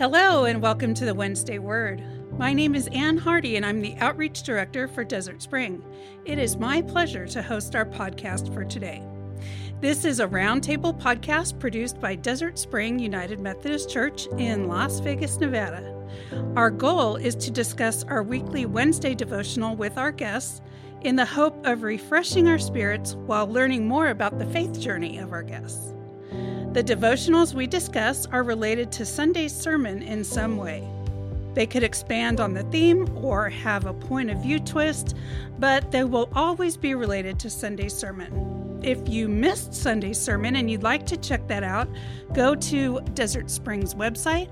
Hello, and welcome to the Wednesday Word. My name is Ann Hardy, and I'm the Outreach Director for Desert Spring. It is my pleasure to host our podcast for today. This is a roundtable podcast produced by Desert Spring United Methodist Church in Las Vegas, Nevada. Our goal is to discuss our weekly Wednesday devotional with our guests in the hope of refreshing our spirits while learning more about the faith journey of our guests. The devotionals we discuss are related to Sunday's sermon in some way. They could expand on the theme or have a point of view twist, but they will always be related to Sunday's sermon. If you missed Sunday's sermon and you'd like to check that out, go to Desert Springs website,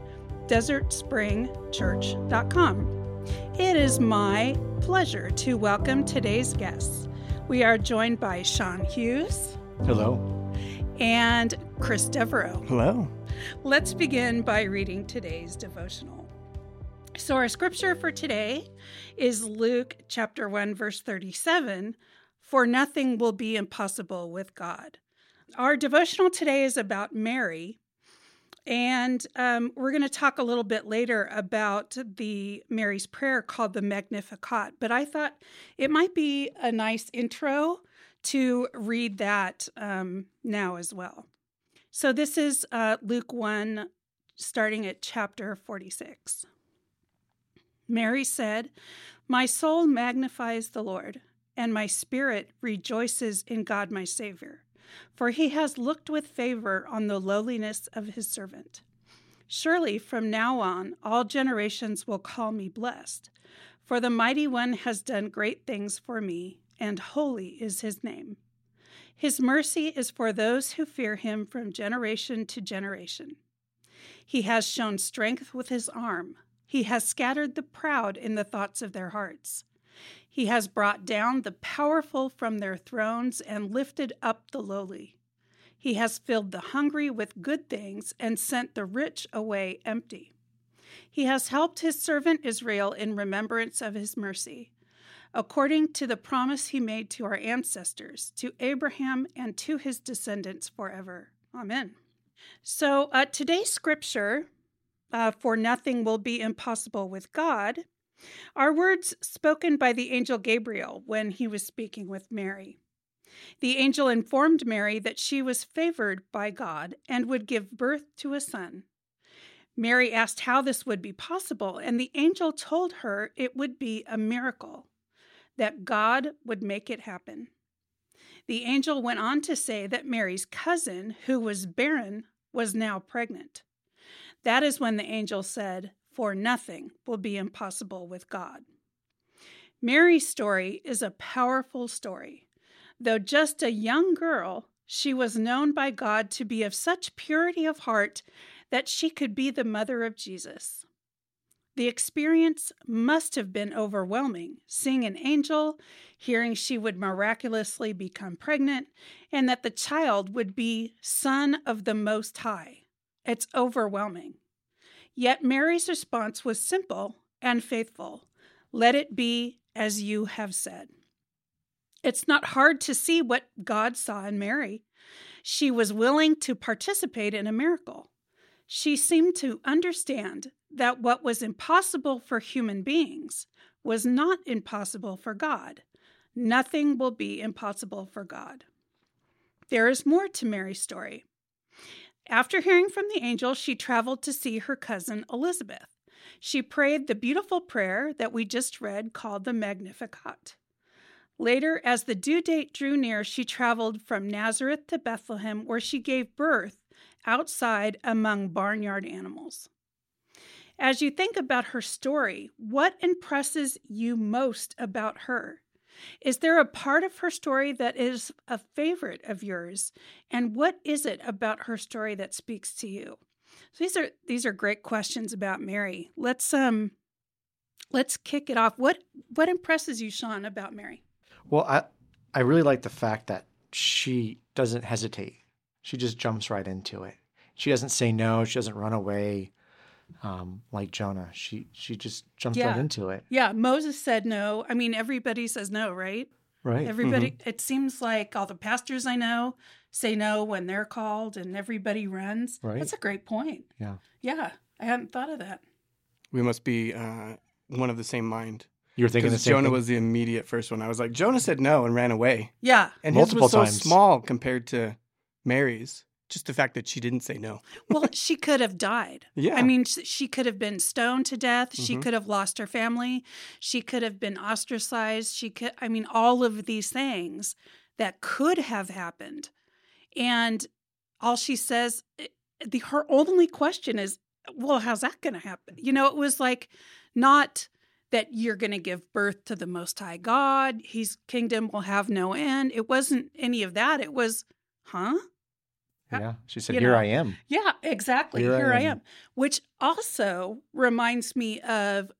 desertspringchurch.com. It is my pleasure to welcome today's guests. We are joined by Sean Hughes. Hello and Chris Devereaux. Hello. Let's begin by reading today's devotional. So, our scripture for today is Luke chapter 1, verse 37 For nothing will be impossible with God. Our devotional today is about Mary, and um, we're going to talk a little bit later about the Mary's prayer called the Magnificat. But I thought it might be a nice intro to read that um, now as well. So this is uh, Luke 1, starting at chapter 46. Mary said, My soul magnifies the Lord, and my spirit rejoices in God my Savior, for he has looked with favor on the lowliness of his servant. Surely from now on all generations will call me blessed, for the mighty one has done great things for me and holy is his name. His mercy is for those who fear him from generation to generation. He has shown strength with his arm. He has scattered the proud in the thoughts of their hearts. He has brought down the powerful from their thrones and lifted up the lowly. He has filled the hungry with good things and sent the rich away empty. He has helped his servant Israel in remembrance of his mercy according to the promise he made to our ancestors, to Abraham and to his descendants forever. Amen. So, uh, today's scripture, uh, for nothing will be impossible with God, are words spoken by the angel Gabriel when he was speaking with Mary. The angel informed Mary that she was favored by God and would give birth to a son. Mary asked how this would be possible, and the angel told her it would be a miracle that God would make it happen. The angel went on to say that Mary's cousin, who was barren, was now pregnant. That is when the angel said, For nothing will be impossible with God. Mary's story is a powerful story. Though just a young girl, she was known by God to be of such purity of heart that she could be the mother of Jesus. The experience must have been overwhelming, seeing an angel, hearing she would miraculously become pregnant, and that the child would be Son of the Most High. It's overwhelming. Yet Mary's response was simple and faithful Let it be as you have said. It's not hard to see what God saw in Mary. She was willing to participate in a miracle. She seemed to understand that what was impossible for human beings was not impossible for God. Nothing will be impossible for God. There is more to Mary's story. After hearing from the angel, she traveled to see her cousin Elizabeth. She prayed the beautiful prayer that we just read called the Magnificat. Later, as the due date drew near, she traveled from Nazareth to Bethlehem, where she gave birth outside among barnyard animals. As you think about her story, what impresses you most about her? Is there a part of her story that is a favorite of yours? And what is it about her story that speaks to you? So these are these are great questions about Mary. Let's um let's kick it off. What what impresses you, Sean, about Mary? Well, I I really like the fact that she doesn't hesitate. She just jumps right into it. She doesn't say no. She doesn't run away um, like Jonah. She she just jumps yeah. right into it. Yeah, Moses said no. I mean, everybody says no, right? Right. Everybody. Mm-hmm. It seems like all the pastors I know say no when they're called, and everybody runs. Right. That's a great point. Yeah. Yeah. I hadn't thought of that. We must be uh, one of the same mind. You were thinking the Because same Jonah thing? was the immediate first one. I was like, Jonah said no and ran away. Yeah. And Multiple his was times. so small compared to Mary's. Just the fact that she didn't say no. Well, she could have died. Yeah. I mean, she could have been stoned to death. She Mhm. could have lost her family. She could have been ostracized. She could, I mean, all of these things that could have happened. And all she says, eh, the her only question is, well, how's that going to happen? You know, it was like not that you're going to give birth to the Most High God, His kingdom will have no end. It wasn't any of that. It was, huh? Yeah. She said, you Here know. I am. Yeah, exactly. Here Here, I I, am. am. Which also reminds me of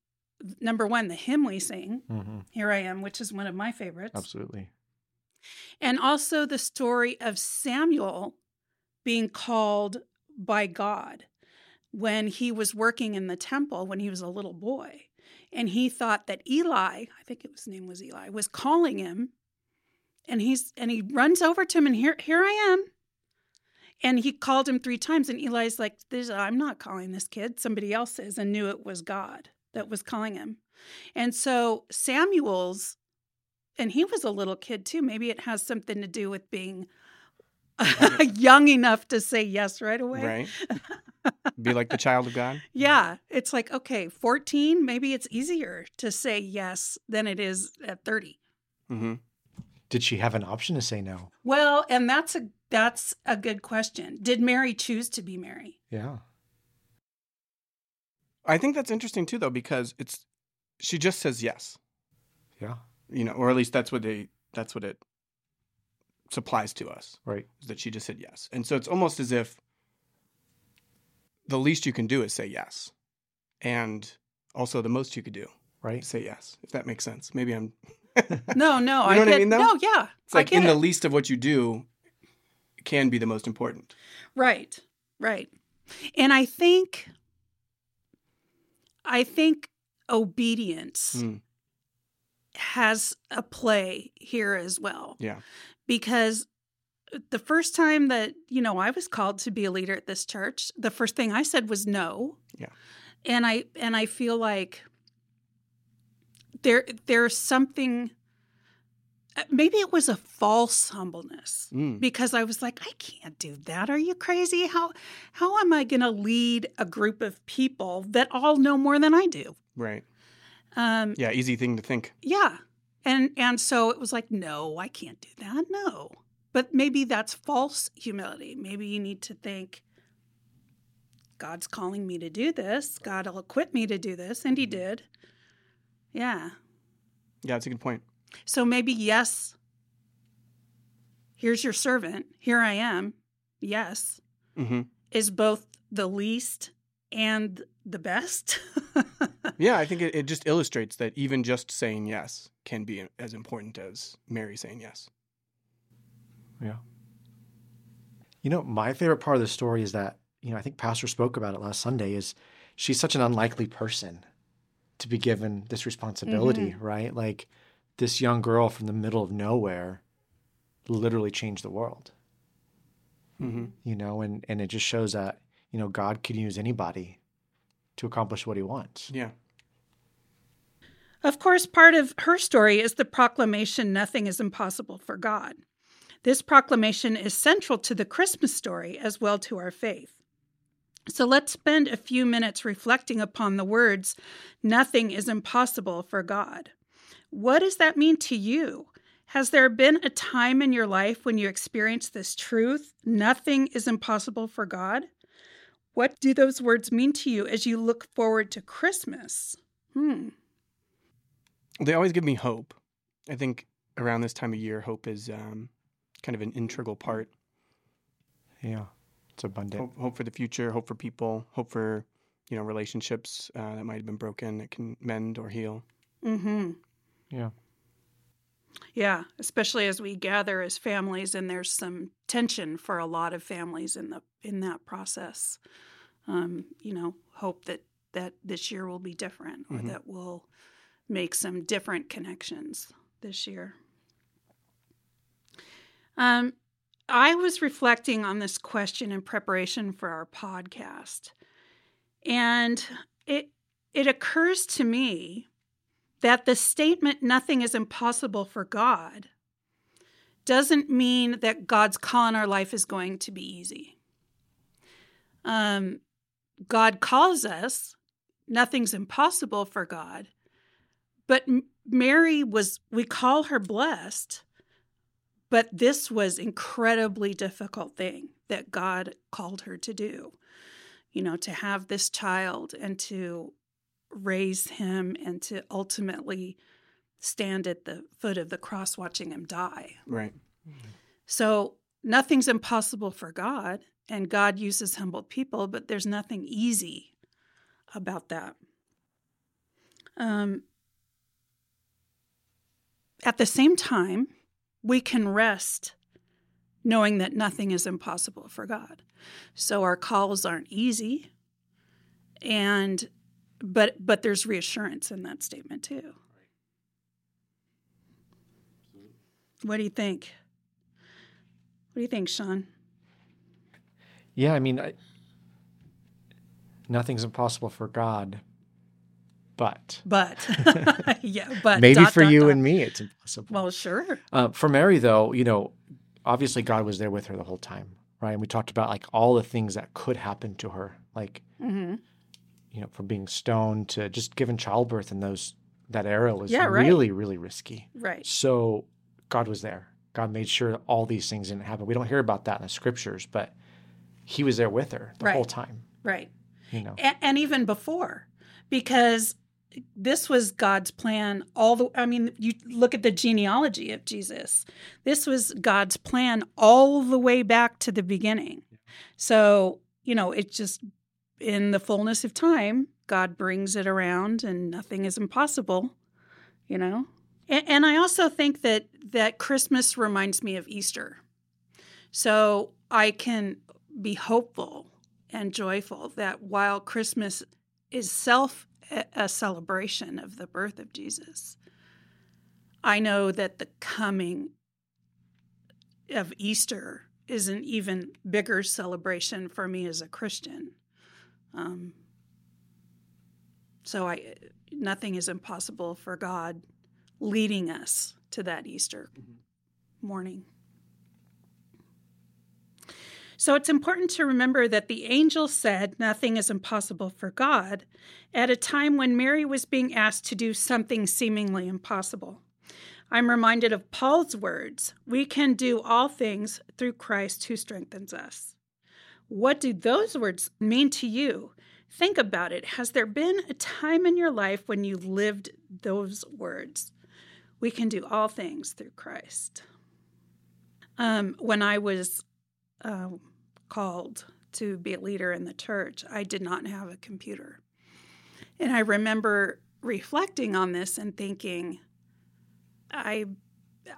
number one, the hymn we sing, hmm Here I Am, which is one of my favorites. Absolutely. And also the story of Samuel being called by God when he was working in the temple when he was a little boy. And he thought that Eli, I think his name was Eli, was calling him. And he's and he runs over to him and here here I am. And he called him three times, and Eli's like, this, I'm not calling this kid. Somebody else is, and knew it was God that was calling him. And so Samuel's, and he was a little kid too. Maybe it has something to do with being young enough to say yes right away. Right? Be like the child of God. Yeah. It's like, okay, 14, maybe it's easier to say yes than it is at 30. hmm Did she have an option to say no? Well, and that's a that's a good question. Did Mary choose to be Mary? Yeah. I think that's interesting too, though, because it's she just says yes, Yeah. you know, or at least that's what they that's what it supplies to us Right. is that she just said yes, and so it's almost as if the least you can do is say yes, and also the most you could do Right. say yes. If that makes sense, maybe I'm. No, no. You know what I get, mean, though? No, yeah. It's like I in get the it. least of what you do can be the most important. Right. Right. And I think I think obedience Mm. has a play here as well. Yeah. Because the first time that, you know, I was called to be a leader at this church, the first thing I said was no. Yeah. And I and I feel like there there's something uh, maybe it was a false humbleness Mm. because I was like, I can't do that. Are you crazy? How how am I going to lead a group of people that all know more than I do? Right. Um, Yeah. Easy thing to think. yeah, and and so it was like, no, I can't do that. No, but maybe that's false humility. Maybe you need to think. God's calling me to do this. God will equip me to do this, and He did. Yeah. Yeah, that's a good point. So maybe yes. Here's your servant. Here I am. Yes. hmm is both the least and the best. Yeah, I think it, it just illustrates that even just saying yes can be as important as Mary saying yes. Yeah. You know, my favorite part of the story is that, you know, I think Pastor spoke about it last Sunday is she's such an unlikely person to be given this responsibility, right? Like this young girl from the middle of nowhere literally changed the world, hmm you know, and, and it just shows that, you know, God can use anybody to accomplish what he wants. Yeah. of course, part of her story is the proclamation nothing is impossible for God. This proclamation is central to the Christmas story as well to our faith. So let's spend a few minutes reflecting upon the words, nothing is impossible for God. What does that mean to you? Has there been a time in your life when you experienced this truth? Nothing is impossible for God? What do those words mean to you as you look forward to Christmas? Hmm. They always give me hope. I think around this time of year, hope is um, kind of an integral part. Yeah. It's abundant. Hope, hope for the future, hope for people, hope for you know relationships uh, that might have been broken that can mend or heal. Mm-hmm. Yeah. Yeah, especially as we gather as families, and there's some tension for a lot of families in the in that process. Um, you know, hope that that this year will be different, or Mhm. that we'll make some different connections this year. Um, I was reflecting on this question in preparation for our podcast, And it it occurs to me that the statement nothing is impossible for God doesn't mean that God's call in our life is going to be easy. Um, God calls us, nothing's impossible for God. But Mary was, we call her blessed, but this was incredibly difficult thing that God called her to do. You know, to have this child and to raise him and to ultimately stand at the foot of the cross watching him die. Right. So nothing's impossible for God, and God uses humbled people, but there's nothing easy about that. Um, at the same time, we can rest knowing that nothing is impossible for God. So our calls aren't easy, and but but there's reassurance in that statement too. What do you think? What do you think, Sean? Yeah, I mean, I, nothing's impossible for God, but But yeah, but maybe dot, for dot, you dot. and me, it's impossible. Well, sure. Uh, for Mary, though, you know, obviously God was there with her the whole time, right? And we talked about like all the things that could happen to her, like hmm you know, from being stoned to just giving childbirth in those that era was Yeah, right. really, really risky. Right. So God was there. God made sure all these things didn't happen. We don't hear about that in the scriptures, but He was there with her the Right. whole time. Right. You know, and, and even before because this was god's plan all the i mean you look at the genealogy of jesus. This was god's plan all the way back to the beginning. So you know it's just in the fullness of time god brings it around and nothing is impossible you know? And, and i also think that that christmas reminds me of easter. So i can be hopeful and joyful that while Christmas is self a- celebration of the birth of Jesus, I know that the coming of Easter is an even bigger celebration for me as a Christian. Um, so I, nothing is impossible for God leading us to that Easter morning. So it's important to remember that the angel said nothing is impossible for God at a time when Mary was being asked to do something seemingly impossible. I'm reminded of Paul's words we can do all things through Christ who strengthens us. What do those words mean to you? Think about it. Has there been a time in your life when you lived those words? We can do all things through Christ. Um, when I was uh, called to be a leader in the church, I did not have a computer. And I remember reflecting on this and thinking, I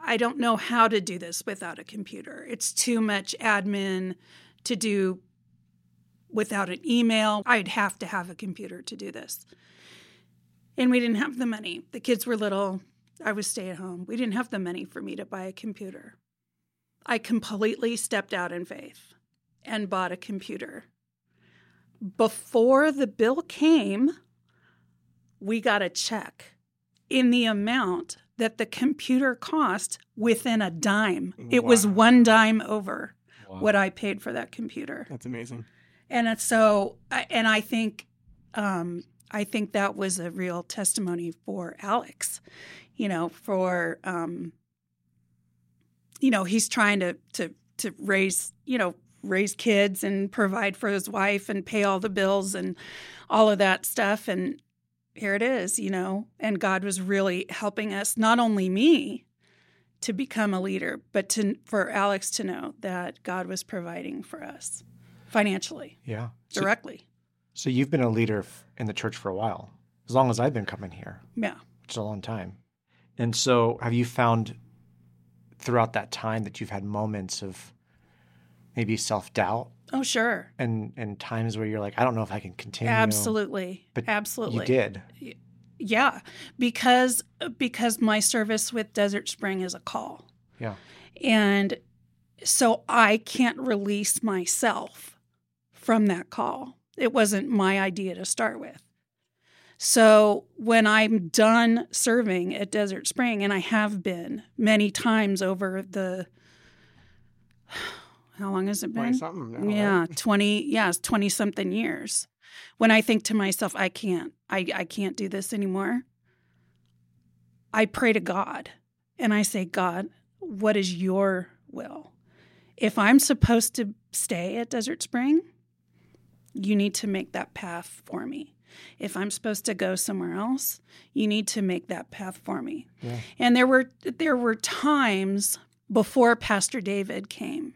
I don't know how to do this without a computer. It's too much admin to do without an email. I'd have to have a computer to do this. And we didn't have the money. The kids were little. I was stay at home. We didn't have the money for me to buy a computer. I completely stepped out in faith and bought a computer. Before the bill came, we got a check in the amount that the computer cost within a dime. It was one dime over Wow. what I paid for that computer. That's amazing. And so, and I think, um, I think that was a real testimony for Alex, you know, for, um, you know, he's trying to to to raise, you know, raise kids and provide for his wife and pay all the bills and all of that stuff. And here it is, you know, and God was really helping us, not only me to become a leader, but to for Alex to know that God was providing for us financially yeah. Directly. so you've been a leader in the church for a while, as long as I've been coming here, Yeah. which is a long time. And so, have you found throughout that time that you've had moments of maybe self doubt Oh, sure. and and times where you're like, I don't know if I can continue. Absolutely. But Absolutely. You did. Yeah, because because my service with Desert Spring is a call. Yeah. And so I can't release myself from that call. it wasn't my idea to start with. So when I'm done serving at Desert Spring, and I have been many times over the how long has it been? something now, yeah, right? 20, yes, 20 something years. When I think to myself, I can't, I, I can't do this anymore. I pray to God and I say, God, what is your will? If I'm supposed to stay at Desert Spring, you need to make that path for me. If I'm supposed to go somewhere else, you need to make that path for me. Yeah. And there were there were times before Pastor David came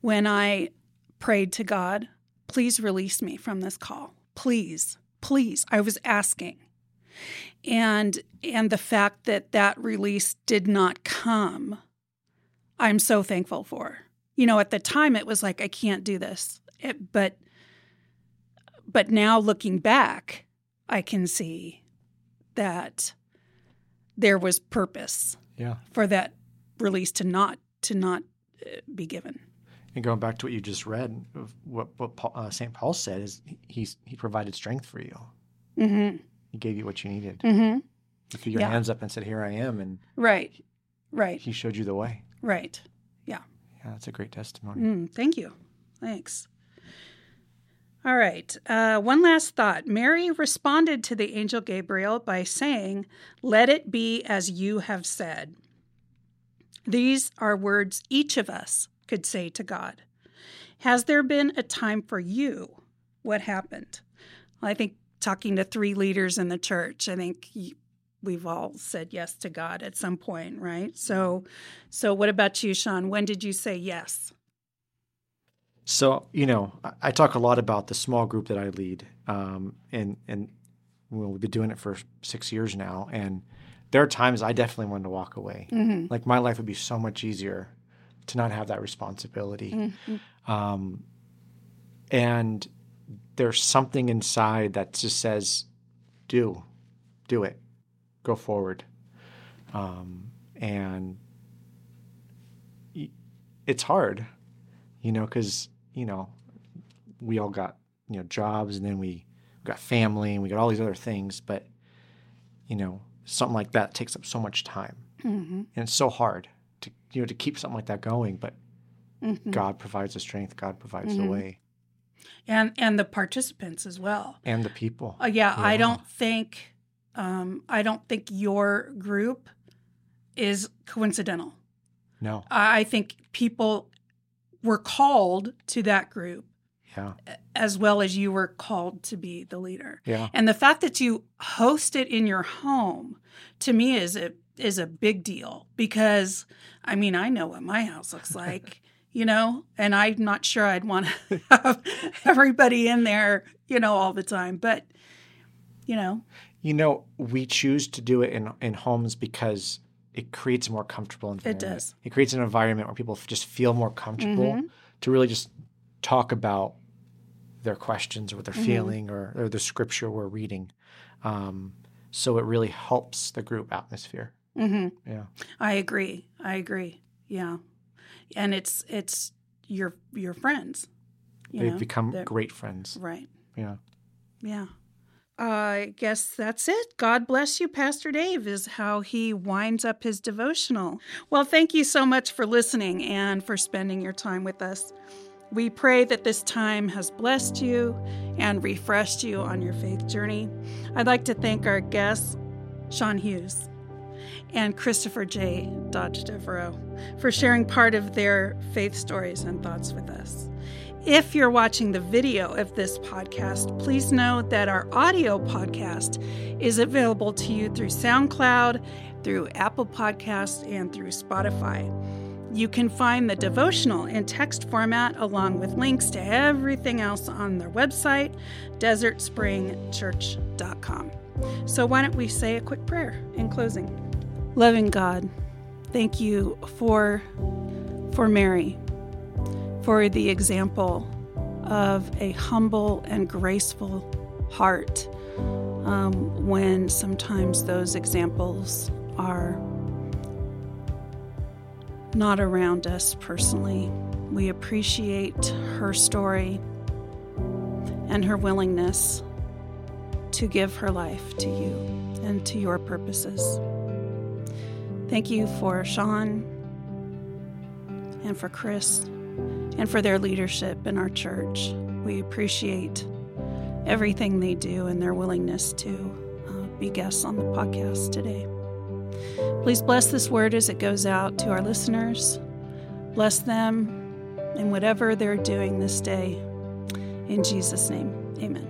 when I prayed to God, please release me from this call. Please, please. I was asking. And and the fact that that release did not come, I'm so thankful for. You know, at the time it was like I can't do this. It, but but now looking back, I can see that there was purpose Yeah. for that release to not to not uh, be given. And going back to what you just read, what what Paul, uh, St. Paul said is he- he's he provided strength for you. Mm-hmm. He gave you what you needed. Mm-hmm. He threw your Yeah. hands up and said, "Here I am," and Right. Right. he showed you the way. Right. Yeah. Yeah, that's a great testimony. Mm, thank you. Thanks. All right. Uh, one last thought. Mary responded to the angel Gabriel by saying, Let it be as you have said. These are words each of us could say to God. Has there been a time for you? What happened? I think talking to three leaders in the church, I think we've all said yes to God at some point, right? So, so what about you, Sean? When did you say yes? So you know, I, I talk a lot about the small group that I lead, um, and and well, we've been doing it for six years now, and there are times I definitely wanted to walk away. Mm-hmm. Like my life would be so much easier to not have that responsibility. Mm-hmm. Um, and there's something inside that just says, do, do it, go forward. Um, and it's hard, you know, because, you know, we all got, you know, jobs and then we got family and we got all these other things. But, you know, something like that takes up so much time Mm-hmm. and it's so hard you know, to keep something like that going. But Mm-hmm. God provides the strength, God provides the Mhm. way, And and the participants as well. and the people. Uh, yeah, I don't think um, I don't think your group is coincidental. No, I I think people were called to that group yeah, as well as you were called to be the leader. yeah, And the fact that you host it in your home to me is a is a big deal because I mean I know what my house looks like, you know, and I'm not sure I'd want to have everybody in there, you know, all the time. But you know, You know, we choose to do it in in homes because it creates a more comfortable environment. It does. It creates an environment where people just feel more comfortable Mhm. to really just talk about their questions or what they're Mhm. feeling or, or the scripture we're reading. Um, so it really helps the group atmosphere. Hmm Yeah. I agree. I agree. Yeah, and it's it's your your friends. You They've know, become that- great friends. right. Yeah. Yeah. I guess that's it. God bless you, Pastor Dave, is how he winds up his devotional. Well, thank you so much for listening and for spending your time with us. We pray that this time has blessed you and refreshed you on your faith journey. I'd like to thank our guest, Sean Hughes and Christopher J. Dodge Devereaux, for sharing part of their faith stories and thoughts with us. If you're watching the video of this podcast, please know that our audio podcast is available to you through SoundCloud, through Apple Podcasts, and through Spotify. You can find the devotional in text format along with links to everything else on their website, desertspringchurch.com. So, why don't we say a quick prayer in closing? Loving God, thank you for, for Mary for the example of a humble and graceful heart um, when sometimes those examples are not around us personally. We appreciate her story and her willingness to give her life to you and to your purposes. Thank you for Sean and for Chris and for their leadership in our church. We appreciate everything they do and their willingness to uh, be guests on the podcast today. Please bless this word as it goes out to our listeners. Bless them in whatever they're doing this day. In Jesus' name, amen.